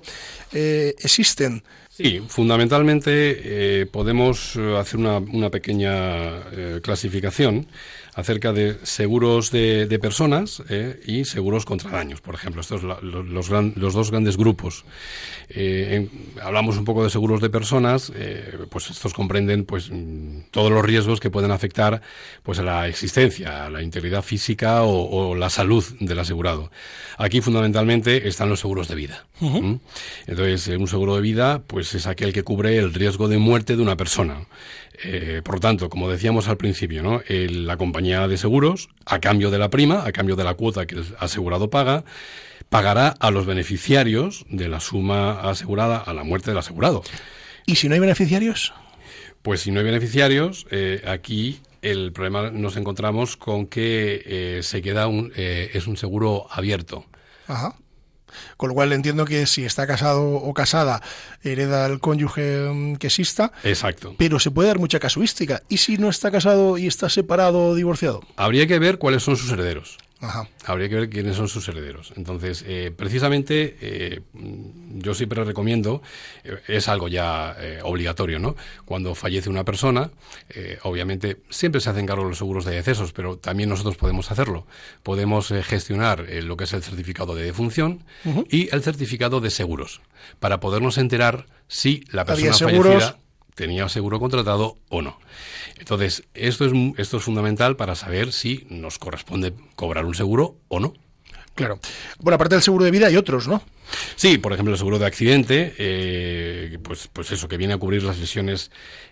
Speaker 2: eh, existen?
Speaker 3: Sí, fundamentalmente podemos hacer una, pequeña clasificación acerca de seguros de, de personas eh, y seguros contra daños, por ejemplo. Estos lo- los, gran- los dos grandes grupos. Eh, hablamos un poco de seguros de personas, eh, pues estos comprenden pues mm, todos los riesgos que pueden afectar pues a la existencia, a la integridad física o, o la salud del asegurado. Aquí fundamentalmente están los seguros de vida. ¿Mm? Entonces, un seguro de vida pues es aquel que cubre el riesgo de muerte de una persona. Eh, por lo tanto, como decíamos al principio, ¿no? El- la compañía de seguros, a cambio de la prima, a cambio de la cuota que el asegurado paga, pagará a los beneficiarios de la suma asegurada a la muerte del asegurado.
Speaker 2: ¿Y si no hay beneficiarios?
Speaker 3: Pues si no hay beneficiarios, eh, aquí el problema nos encontramos con que eh, se queda un, eh, es un seguro abierto.
Speaker 2: Ajá. Con lo cual entiendo que si está casado o casada, hereda al cónyuge mm, que exista,
Speaker 3: Exacto.
Speaker 2: pero se puede dar mucha casuística. ¿Y si no está casado y está separado o divorciado?
Speaker 3: Habría que ver cuáles son sus herederos.
Speaker 2: Ajá.
Speaker 3: Habría que ver quiénes son sus herederos. Entonces, eh, precisamente, eh, yo siempre recomiendo, eh, es algo ya eh, obligatorio, ¿no? Cuando fallece una persona, eh, obviamente siempre se hacen cargo los seguros de decesos, pero también nosotros podemos hacerlo. Podemos gestionar lo que es el certificado de defunción y el certificado de seguros, para podernos enterar si la
Speaker 2: Había
Speaker 3: persona
Speaker 2: seguros.
Speaker 3: fallecida tenía seguro contratado o no. Entonces, esto es, esto es fundamental para saber si nos corresponde cobrar un seguro o no.
Speaker 2: Claro. Bueno, aparte del seguro de vida hay otros, ¿no?
Speaker 3: Sí, por ejemplo, el seguro de accidente, eh, pues, pues eso, que viene a cubrir las lesiones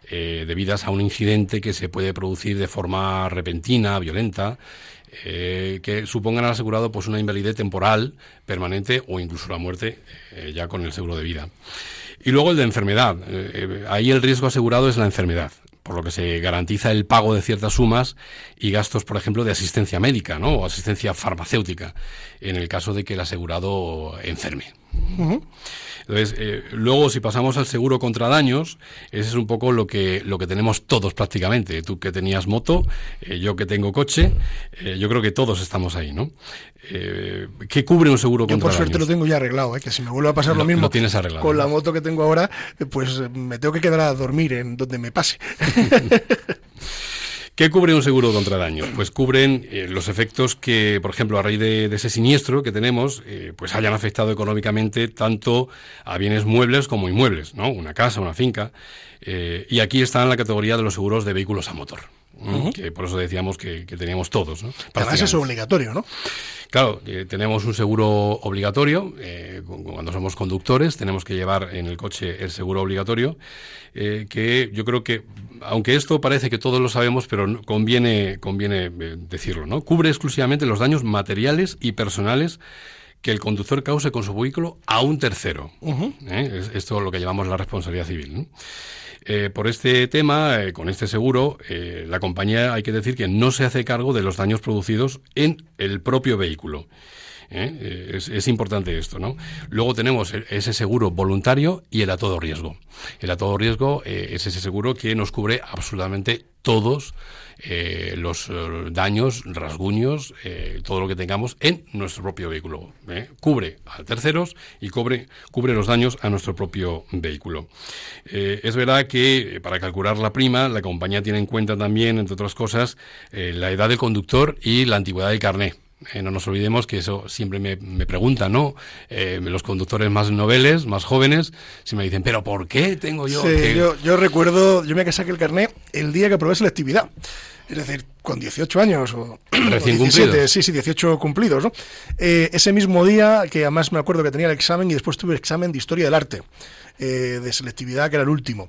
Speaker 3: eh, debidas a un incidente que se puede producir de forma repentina, violenta, eh, que supongan al asegurado pues una invalidez temporal, permanente o incluso la muerte eh, ya con el seguro de vida. Y luego el de enfermedad. Eh, eh, ahí el riesgo asegurado es la enfermedad, por lo que se garantiza el pago de ciertas sumas y gastos, por ejemplo, de asistencia médica ¿no? o asistencia farmacéutica, en el caso de que el asegurado enferme. Entonces, eh, luego si pasamos al seguro contra daños, ese es un poco lo que, lo que tenemos todos prácticamente. Tú que tenías moto, eh, yo que tengo coche, eh, yo creo que todos estamos ahí, ¿no? ¿Qué cubre un seguro
Speaker 2: Yo
Speaker 3: contra
Speaker 2: por suerte
Speaker 3: daños?
Speaker 2: lo tengo ya arreglado, que si me vuelve a pasar lo,
Speaker 3: Lo-
Speaker 2: mismo
Speaker 3: lo tienes arreglado,
Speaker 2: con la moto que tengo ahora, pues me tengo que quedar a dormir en donde me pase.
Speaker 3: ¿Qué cubre un seguro contra daños? Pues cubren eh, los efectos que, por ejemplo, a raíz de, ese siniestro que tenemos, eh, pues hayan afectado económicamente tanto a bienes muebles como inmuebles, ¿no? Una casa, una finca. eh, y aquí está en la categoría de los seguros de vehículos a motor. ¿No? Que por eso decíamos que, que teníamos todos, ¿no?
Speaker 2: Además es obligatorio, ¿no?
Speaker 3: Claro, eh, tenemos un seguro obligatorio. eh, cu- cuando somos conductores, tenemos que llevar en el coche el seguro obligatorio. eh, que yo creo que, aunque esto parece que todos lo sabemos, pero conviene, conviene decirlo, ¿no? Cubre exclusivamente los daños materiales y personales que el conductor cause con su vehículo a un tercero. ¿eh? Es, esto es lo que llamamos la responsabilidad civil. ¿no? Eh, por este tema, eh, con este seguro, eh, la compañía hay que decir que no se hace cargo de los daños producidos en el propio vehículo. ¿eh? Eh, Es, importante esto, ¿no? Luego tenemos e- ese seguro voluntario y el a todo riesgo. El a todo riesgo es ese seguro que nos cubre absolutamente todos eh, los eh, daños, rasguños, eh, todo lo que tengamos en nuestro propio vehículo. ¿eh? Cubre a terceros y cubre, cubre los daños a nuestro propio vehículo. Eh, es verdad que para calcular la prima, la compañía tiene en cuenta también, entre otras cosas, la edad del conductor y la antigüedad del carné. Eh, no nos olvidemos que eso siempre me, me preguntan, ¿no? Eh, los conductores más noveles, más jóvenes, si me dicen, ¿pero por qué tengo yo
Speaker 2: Sí,
Speaker 3: que-
Speaker 2: yo, yo recuerdo, yo me saqué el carnet el día que probé selectividad. Es decir, con 18 años o,
Speaker 3: Recién
Speaker 2: o 17,
Speaker 3: cumplidos.
Speaker 2: sí, sí, 18 cumplidos, ¿no? Eh, ese mismo día, que además me acuerdo que tenía el examen y después tuve el examen de Historia del Arte, eh, de selectividad, que era el último.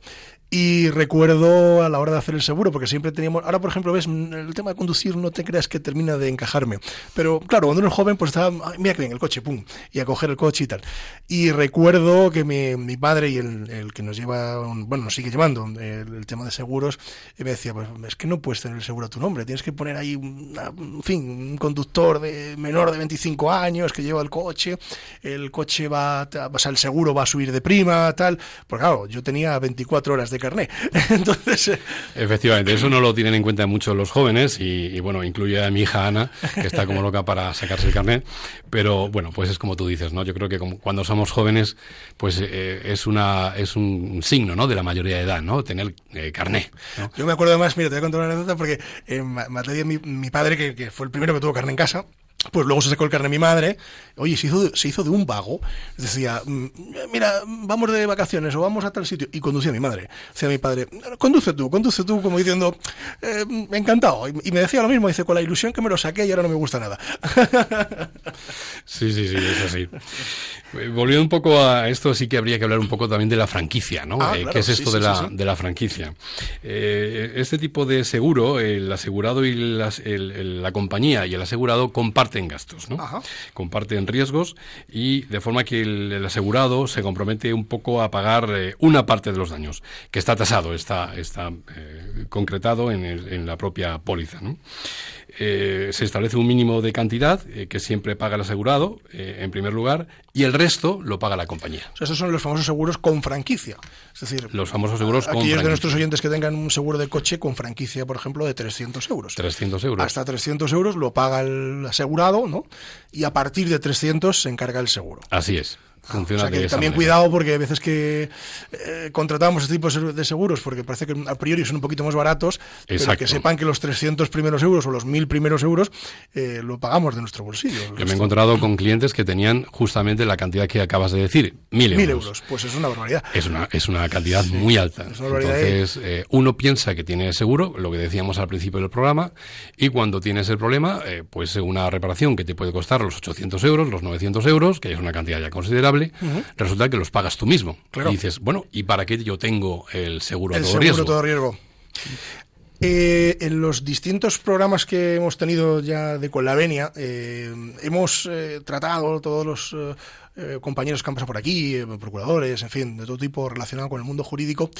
Speaker 2: Y recuerdo a la hora de hacer el seguro, porque siempre teníamos. Ahora, por ejemplo, ves, el tema de conducir no te creas que termina de encajarme. Pero claro, cuando uno es joven, pues estaba. "Ay, mira que bien, el coche, pum, y a coger el coche y tal. Y recuerdo que mi, padre y el, que nos lleva, bueno, nos sigue llevando el, tema de seguros, me decía: Pues es que no puedes tener el seguro a tu nombre, tienes que poner ahí, en fin, un conductor de menor de 25 años que lleva el coche, el coche va, o sea, el seguro va a subir de prima, tal. Porque claro, yo tenía 24 horas de carné. Entonces, eh,
Speaker 3: Efectivamente, eso no lo tienen en cuenta mucho los jóvenes y, y, bueno, incluye a mi hija Ana, que está como loca para sacarse el carnet, pero bueno, pues es como tú dices, ¿no? Yo creo que como cuando somos jóvenes, pues eh, es una es un signo, ¿no? De la mayoría de edad, ¿no? Tener eh, carnet, ¿no?
Speaker 2: Yo me acuerdo además, mira, te voy a contar una anécdota porque en ma- materia mi, mi padre, que, que fue el primero que tuvo carne en casa, pues luego se sacó el carne mi madre, oye, se hizo, de, se hizo de un vago, decía, mm, mira, vamos de vacaciones o vamos a tal sitio, y conducía a mi madre. Decía mi padre, conduce tú, conduce tú, como diciendo, eh, encantado. Y, y me decía lo mismo, dice, con la ilusión que me lo saqué y ahora no me gusta nada.
Speaker 3: Sí, sí, sí, es así. Eh, Volviendo un poco a esto, sí que habría que hablar un poco también de la franquicia, ¿no?
Speaker 2: Ah,
Speaker 3: Eh,
Speaker 2: claro,
Speaker 3: ¿Qué es esto
Speaker 2: sí,
Speaker 3: de, la,
Speaker 2: sí,
Speaker 3: de la franquicia? Eh, este tipo de seguro, el asegurado y las- el- el- la compañía y el asegurado comparten gastos, ¿no?
Speaker 2: Ajá.
Speaker 3: Comparten riesgos y de forma que el, el asegurado se compromete un poco a pagar eh, una parte de los daños, que está tasado, está, está eh, concretado en, el- en la propia póliza, ¿no? Eh, se establece un mínimo de cantidad eh, que siempre paga el asegurado, eh, en primer lugar, y el resto lo paga la compañía.
Speaker 2: O sea, estos son los famosos seguros con franquicia. Es decir,
Speaker 3: Los famosos seguros con
Speaker 2: aquellos de nuestros oyentes que tengan un seguro de coche con franquicia, por ejemplo, de 300 euros.
Speaker 3: 300 euros.
Speaker 2: Hasta 300 euros lo paga el asegurado, ¿no? Y a partir de 300 se encarga el seguro.
Speaker 3: Así es. Funciona
Speaker 2: o sea que
Speaker 3: de esa
Speaker 2: también
Speaker 3: manera.
Speaker 2: cuidado porque hay veces que eh, contratamos este tipo de seguros porque parece que a priori son un poquito más baratos, pero
Speaker 3: Exacto.
Speaker 2: que sepan que los 300 primeros euros o los 1000 primeros euros eh, lo pagamos de nuestro bolsillo.
Speaker 3: Yo me he encontrado con clientes que tenían justamente la cantidad que acabas de decir, mil euros.
Speaker 2: 1000 euros, pues es una barbaridad.
Speaker 3: Es una, es una cantidad muy alta.
Speaker 2: es una barbaridad.
Speaker 3: Entonces, eh, uno piensa que tiene seguro, lo que decíamos al principio del programa, y cuando tienes el problema, eh, pues una reparación que te puede costar los 800 euros, los 900 euros, que es una cantidad ya considerable, resulta que los pagas tú mismo.
Speaker 2: Claro.
Speaker 3: Y dices, bueno, ¿y para qué yo tengo el seguro a
Speaker 2: el
Speaker 3: todo
Speaker 2: seguro
Speaker 3: riesgo?
Speaker 2: todo riesgo. Eh, en los distintos programas que hemos tenido ya de Colavenia, eh, hemos eh, tratado todos los eh, compañeros que han pasado por aquí, procuradores, en fin, de todo tipo relacionado con el mundo jurídico,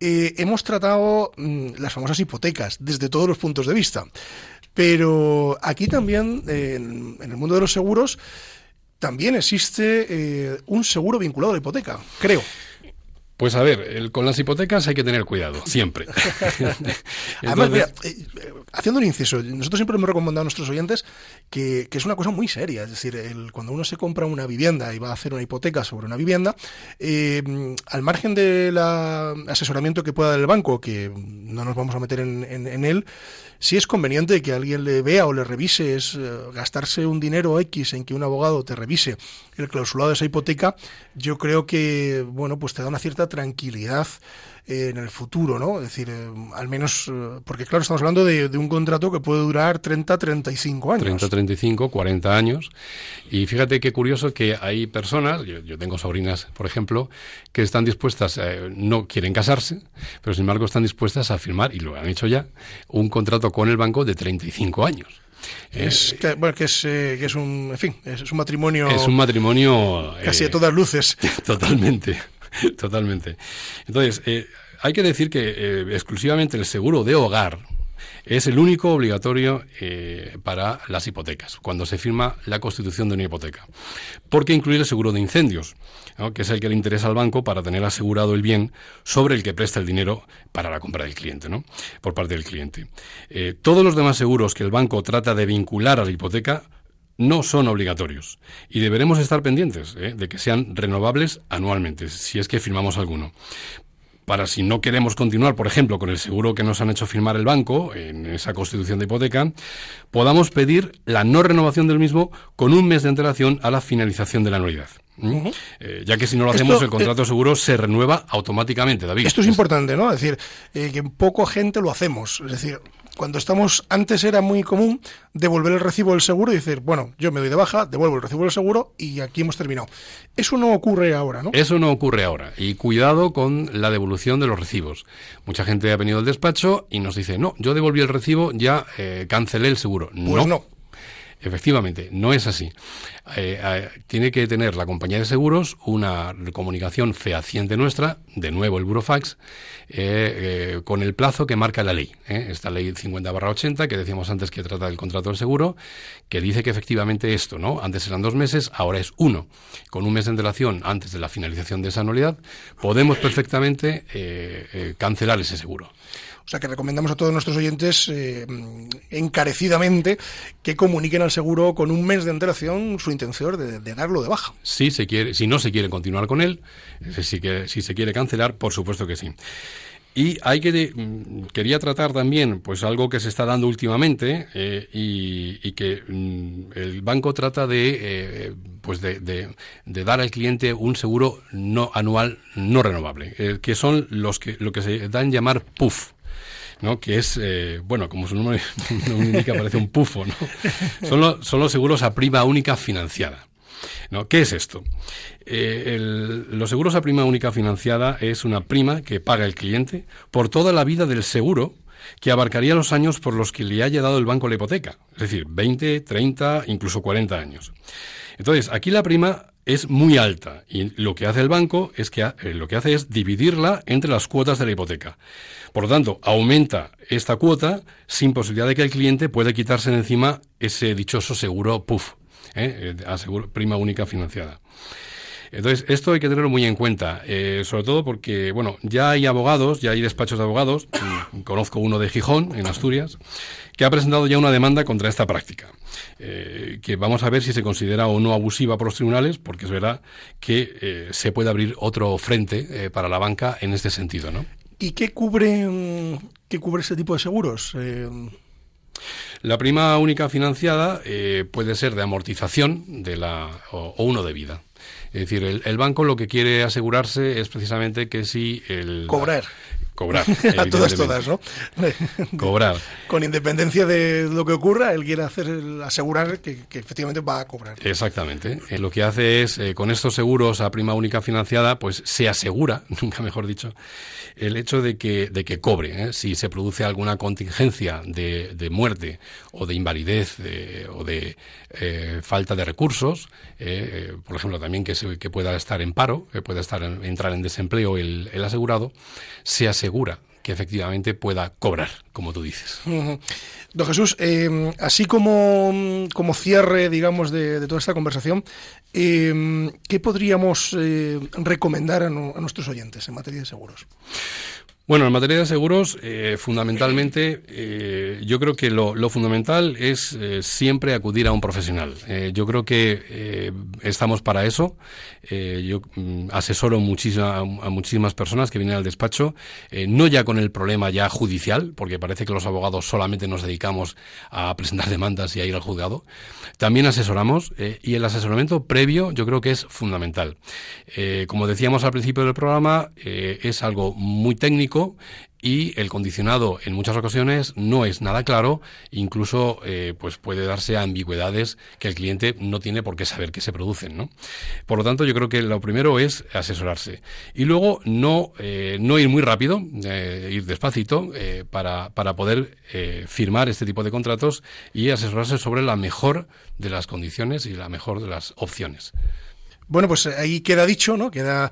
Speaker 2: hemos tratado mm, las famosas hipotecas desde todos los puntos de vista. Pero aquí también, en, en el mundo de los seguros, también existe eh, un seguro vinculado a la hipoteca, creo.
Speaker 3: Pues a ver, el- con las hipotecas hay que tener cuidado, siempre.
Speaker 2: Además, mira, eh, haciendo un inciso, nosotros siempre hemos recomendado a nuestros oyentes que, que es una cosa muy seria. Es decir, el- cuando uno se compra una vivienda y va a hacer una hipoteca sobre una vivienda, eh, al margen del asesoramiento que pueda dar el banco, que no nos vamos a meter en, en- en él, si es conveniente que alguien le vea o le revise, es eh, gastarse un dinero X en que un abogado te revise el clausulado de esa hipoteca, yo creo que, bueno, pues te da una cierta tranquilidad en el futuro, ¿no? Es decir, eh, al menos, eh, porque claro, estamos hablando de, de un contrato que puede durar 30, 35 años.
Speaker 3: 30, 35, 40 años. Y fíjate qué curioso que hay personas, yo, yo tengo sobrinas, por ejemplo, que están dispuestas, eh, no quieren casarse, pero sin embargo están dispuestas a firmar, y lo han hecho ya, un contrato con el banco de 35 años. Eh,
Speaker 2: Es que, bueno, que es, eh, que es un, en fin, es, es un matrimonio
Speaker 3: es un matrimonio...
Speaker 2: casi
Speaker 3: eh,
Speaker 2: a todas luces.
Speaker 3: Totalmente, totalmente. Entonces, eh, hay que decir que eh, exclusivamente el seguro de hogar Es el único obligatorio eh, para las hipotecas, cuando se firma la constitución de una hipoteca. Porque incluye el seguro de incendios, que es el que le interesa al banco para tener asegurado el bien sobre el que presta el dinero para la compra del cliente, ¿no? por parte del cliente. Todos los demás seguros que el banco trata de vincular a la hipoteca no son obligatorios y deberemos estar pendientes ¿eh? de que sean renovables anualmente, si es que firmamos alguno. Para si no queremos continuar, por ejemplo, con el seguro que nos han hecho firmar el banco en esa constitución de hipoteca, podamos pedir la no renovación del mismo con un mes de antelación a la finalización de la anualidad. Eh, ya que si no lo hacemos, el contrato seguro se renueva automáticamente, David.
Speaker 2: Esto es, importante, ¿no? Es decir, eh, que poco gente lo hacemos. Es decir, cuando estamos, antes era muy común devolver el recibo del seguro y decir, bueno, yo me doy de baja, devuelvo el recibo del seguro y aquí hemos terminado. Eso no ocurre ahora, ¿no?
Speaker 3: Eso no ocurre ahora. Y cuidado con la devolución de los recibos. Mucha gente ha venido al despacho y nos dice, no, yo devolví el recibo, ya eh, cancelé el seguro.
Speaker 2: Pues no.
Speaker 3: Efectivamente, no es así. Eh, eh, tiene que tener la compañía de seguros una comunicación fehaciente nuestra, de nuevo el burofax, eh, con el plazo que marca la ley. Esta ley 50-80, que decíamos antes que trata del contrato del seguro, que dice que efectivamente esto, ¿no? Antes eran dos meses, ahora es uno. Con un mes de antelación antes de la finalización de esa anualidad, podemos perfectamente cancelar ese seguro.
Speaker 2: O sea que recomendamos a todos nuestros oyentes eh, encarecidamente que comuniquen al seguro con un mes de antelación su intención de, darlo de baja.
Speaker 3: Si, se quiere, si no se quiere continuar con él, si, si se quiere cancelar, por supuesto que sí. Y hay que mm, quería tratar también pues algo que se está dando últimamente eh, y, que mm, el banco trata de eh, pues de, de, dar al cliente un seguro no anual no renovable que son los que lo que se dan llamar PUF ¿no? que es, eh, bueno, como su nombre indica, parece un pufo, ¿no? Son, los seguros a prima única financiada. ¿No? ¿Qué es esto? Eh, los seguros a prima única financiada es una prima que paga el cliente por toda la vida del seguro que abarcaría los años por los que le haya dado el banco la hipoteca, es decir, 20, 30, incluso 40 años. Entonces, aquí la prima es muy alta y lo que hace el banco es que eh, lo que hace es dividirla entre las cuotas de la hipoteca. Por lo tanto, aumenta esta cuota sin posibilidad de que el cliente pueda quitarse de encima ese dichoso seguro PUF, ¿eh? eh prima única financiada. Entonces, esto hay que tenerlo muy en cuenta, eh, sobre todo porque, bueno, ya hay abogados, ya hay despachos de abogados, mm, conozco uno de Gijón, en Asturias, que ha presentado ya una demanda contra esta práctica, eh, que vamos a ver si se considera o no abusiva por los tribunales, porque es verdad que se puede abrir otro frente para la banca en este sentido, ¿no?
Speaker 2: ¿Y qué cubre, mm, qué cubre este tipo de seguros? Eh,
Speaker 3: la prima única financiada eh, puede ser de amortización de la, o, uno de vida. Es decir, el, banco lo que quiere asegurarse es precisamente que si el...
Speaker 2: Cobrar.
Speaker 3: Cobrar.
Speaker 2: a todas, todas, ¿no?
Speaker 3: cobrar.
Speaker 2: Con independencia de lo que ocurra, él quiere hacer asegurar que, efectivamente va a cobrar.
Speaker 3: Exactamente. Eh, lo que hace es, con estos seguros a prima única financiada, pues se asegura, nunca mejor dicho, el hecho de que, de que cobre. ¿eh? Si se produce alguna contingencia de, de muerte o de invalidez o de eh, falta de recursos, eh, por ejemplo, también que, se, que pueda estar en paro, que pueda estar entrar en desempleo el, el asegurado, se asegura que efectivamente pueda cobrar, como tú dices.
Speaker 2: Don Jesús, eh, así como, como, cierre, digamos, de, toda esta conversación, eh, ¿qué podríamos eh, recomendar a, nuestros oyentes en materia de seguros?
Speaker 3: Bueno, en materia de seguros, eh, fundamentalmente, eh, yo creo que lo, fundamental es eh, siempre acudir a un profesional. yo creo que estamos para eso. yo mm, asesoro muchísima, a muchísimas personas que vienen al despacho, no ya con el problema ya judicial, porque parece que los abogados solamente nos dedicamos a presentar demandas y a ir al juzgado. También asesoramos y el asesoramiento previo yo creo que es fundamental. como decíamos al principio del programa, es algo muy técnico y el condicionado en muchas ocasiones no es nada claro, incluso eh, pues puede darse a ambigüedades que el cliente no tiene por qué saber que se producen. ¿no? Por lo tanto, yo creo que lo primero es asesorarse y luego no, eh, no ir muy rápido, eh, ir despacito para, para poder firmar este tipo de contratos y asesorarse sobre la mejor de las condiciones y la mejor de las opciones.
Speaker 2: Bueno, pues ahí queda dicho, ¿no? Queda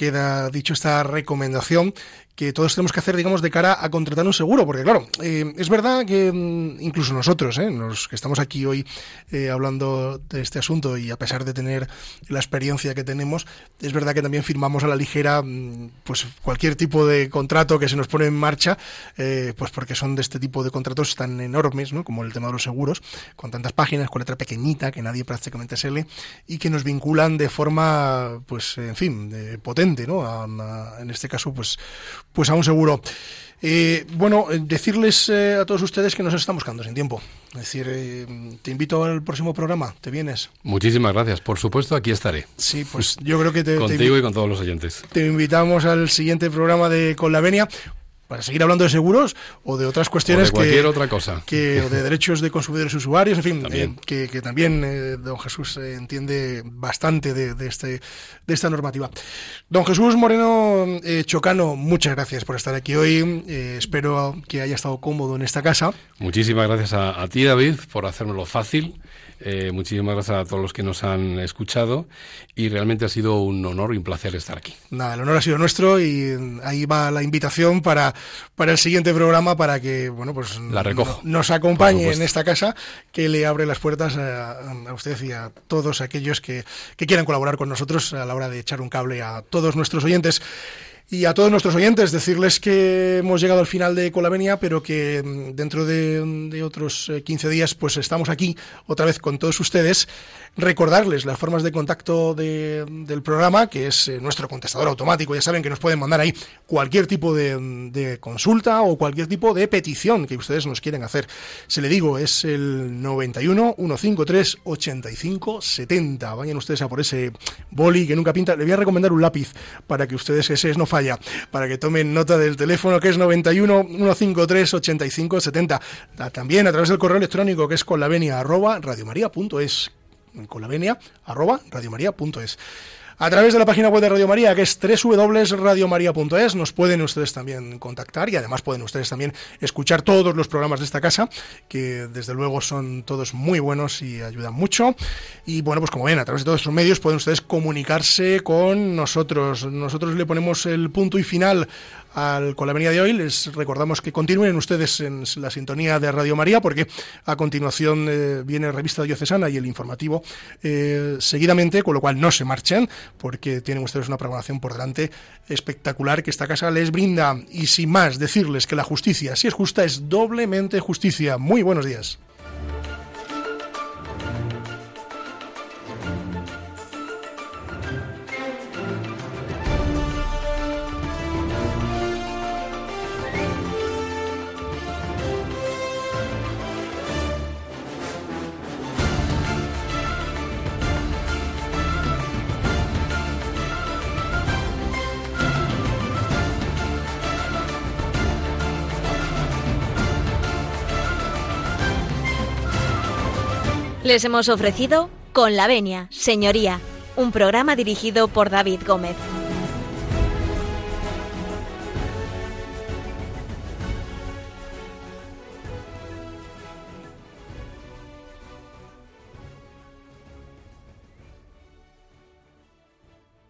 Speaker 2: queda dicho esta recomendación que todos tenemos que hacer, digamos, de cara a contratar un seguro, porque claro, eh, es verdad que mm, incluso nosotros, eh, los que estamos aquí hoy eh, hablando de este asunto y a pesar de tener la experiencia que tenemos, es verdad que también firmamos a la ligera mm, pues cualquier tipo de contrato que se nos pone en marcha, pues porque son de este tipo de contratos tan enormes, ¿no? como el tema de los seguros, con tantas páginas, con letra pequeñita que nadie prácticamente se lee y que nos vinculan de forma, pues, en fin, potente, ¿no? En este caso, pues, pues a un seguro. Eh, bueno, eh, decirles eh, a todos ustedes que nos están buscando sin tiempo. Es decir, eh, te invito al próximo programa. ¿Te vienes?
Speaker 3: Muchísimas gracias. Por supuesto, aquí estaré.
Speaker 2: Sí, pues yo creo que te,
Speaker 3: Contigo y con todos los oyentes.
Speaker 2: te invitamos al siguiente programa de Con la Venia para seguir hablando de seguros o de otras
Speaker 3: O
Speaker 2: cuestiones
Speaker 3: de cualquier
Speaker 2: que,
Speaker 3: otra cosa.
Speaker 2: que o de derechos de consumidores y usuarios, en fin,
Speaker 3: También.
Speaker 2: eh, que, que también eh, don Jesús eh, entiende bastante de, de este, de esta normativa. Don Jesús Moreno eh, Chocano, muchas gracias por estar aquí hoy. Espero que haya estado cómodo en esta casa.
Speaker 3: Muchísimas gracias a, a ti, David, por hacérmelo fácil. Eh, muchísimas gracias a todos los que nos han escuchado. Y realmente ha sido un honor y un placer estar aquí.
Speaker 2: Nada, el honor ha sido nuestro y ahí va la invitación para, para el siguiente programa para que, bueno, pues
Speaker 3: La recojo,
Speaker 2: no- nos acompañe en esta casa, que le abre las puertas a, a usted y a todos aquellos que, que quieran colaborar con nosotros a la hora de echar un cable a todos nuestros oyentes. Y a todos nuestros oyentes, decirles que hemos llegado al final de Colavenia, pero que mm, dentro de, otros eh, 15 días, pues estamos aquí otra vez con todos ustedes. Recordarles las formas de contacto de- del programa, que es eh, nuestro contestador automático. Ya saben que nos pueden mandar ahí cualquier tipo de, consulta o cualquier tipo de petición que ustedes nos quieren hacer. Se le digo, es el 91 153 85 70. Vayan ustedes a por ese boli que nunca pinta. Le voy a recomendar un lápiz para que ustedes, ese no falla, para que tomen nota del teléfono que es 91 153 85 70. Ta- También a través del correo electrónico que es con la venia arroba radiomaria.es. Con la venia arroba. A través de la página web de Radio María, que es www.radiomaria.es, nos pueden ustedes también contactar y además pueden ustedes también escuchar todos los programas de esta casa, que desde luego son todos muy buenos y ayudan mucho. Y bueno, pues como ven, a través de todos estos medios pueden ustedes comunicarse con nosotros. Nosotros le ponemos el punto y final al, con la venida de hoy. Les recordamos que continúen ustedes en la sintonía de Radio María, porque a continuación eh, viene Revista Diocesana y el informativo eh, seguidamente, con lo cual no se marchen, porque tienen ustedes una programación por delante espectacular que esta casa les brinda. Y sin más, decirles que la justicia, si es justa, es doblemente justicia. Muy buenos días.
Speaker 1: Les hemos ofrecido Con la Venia, Señoría, un programa dirigido por David Gómez.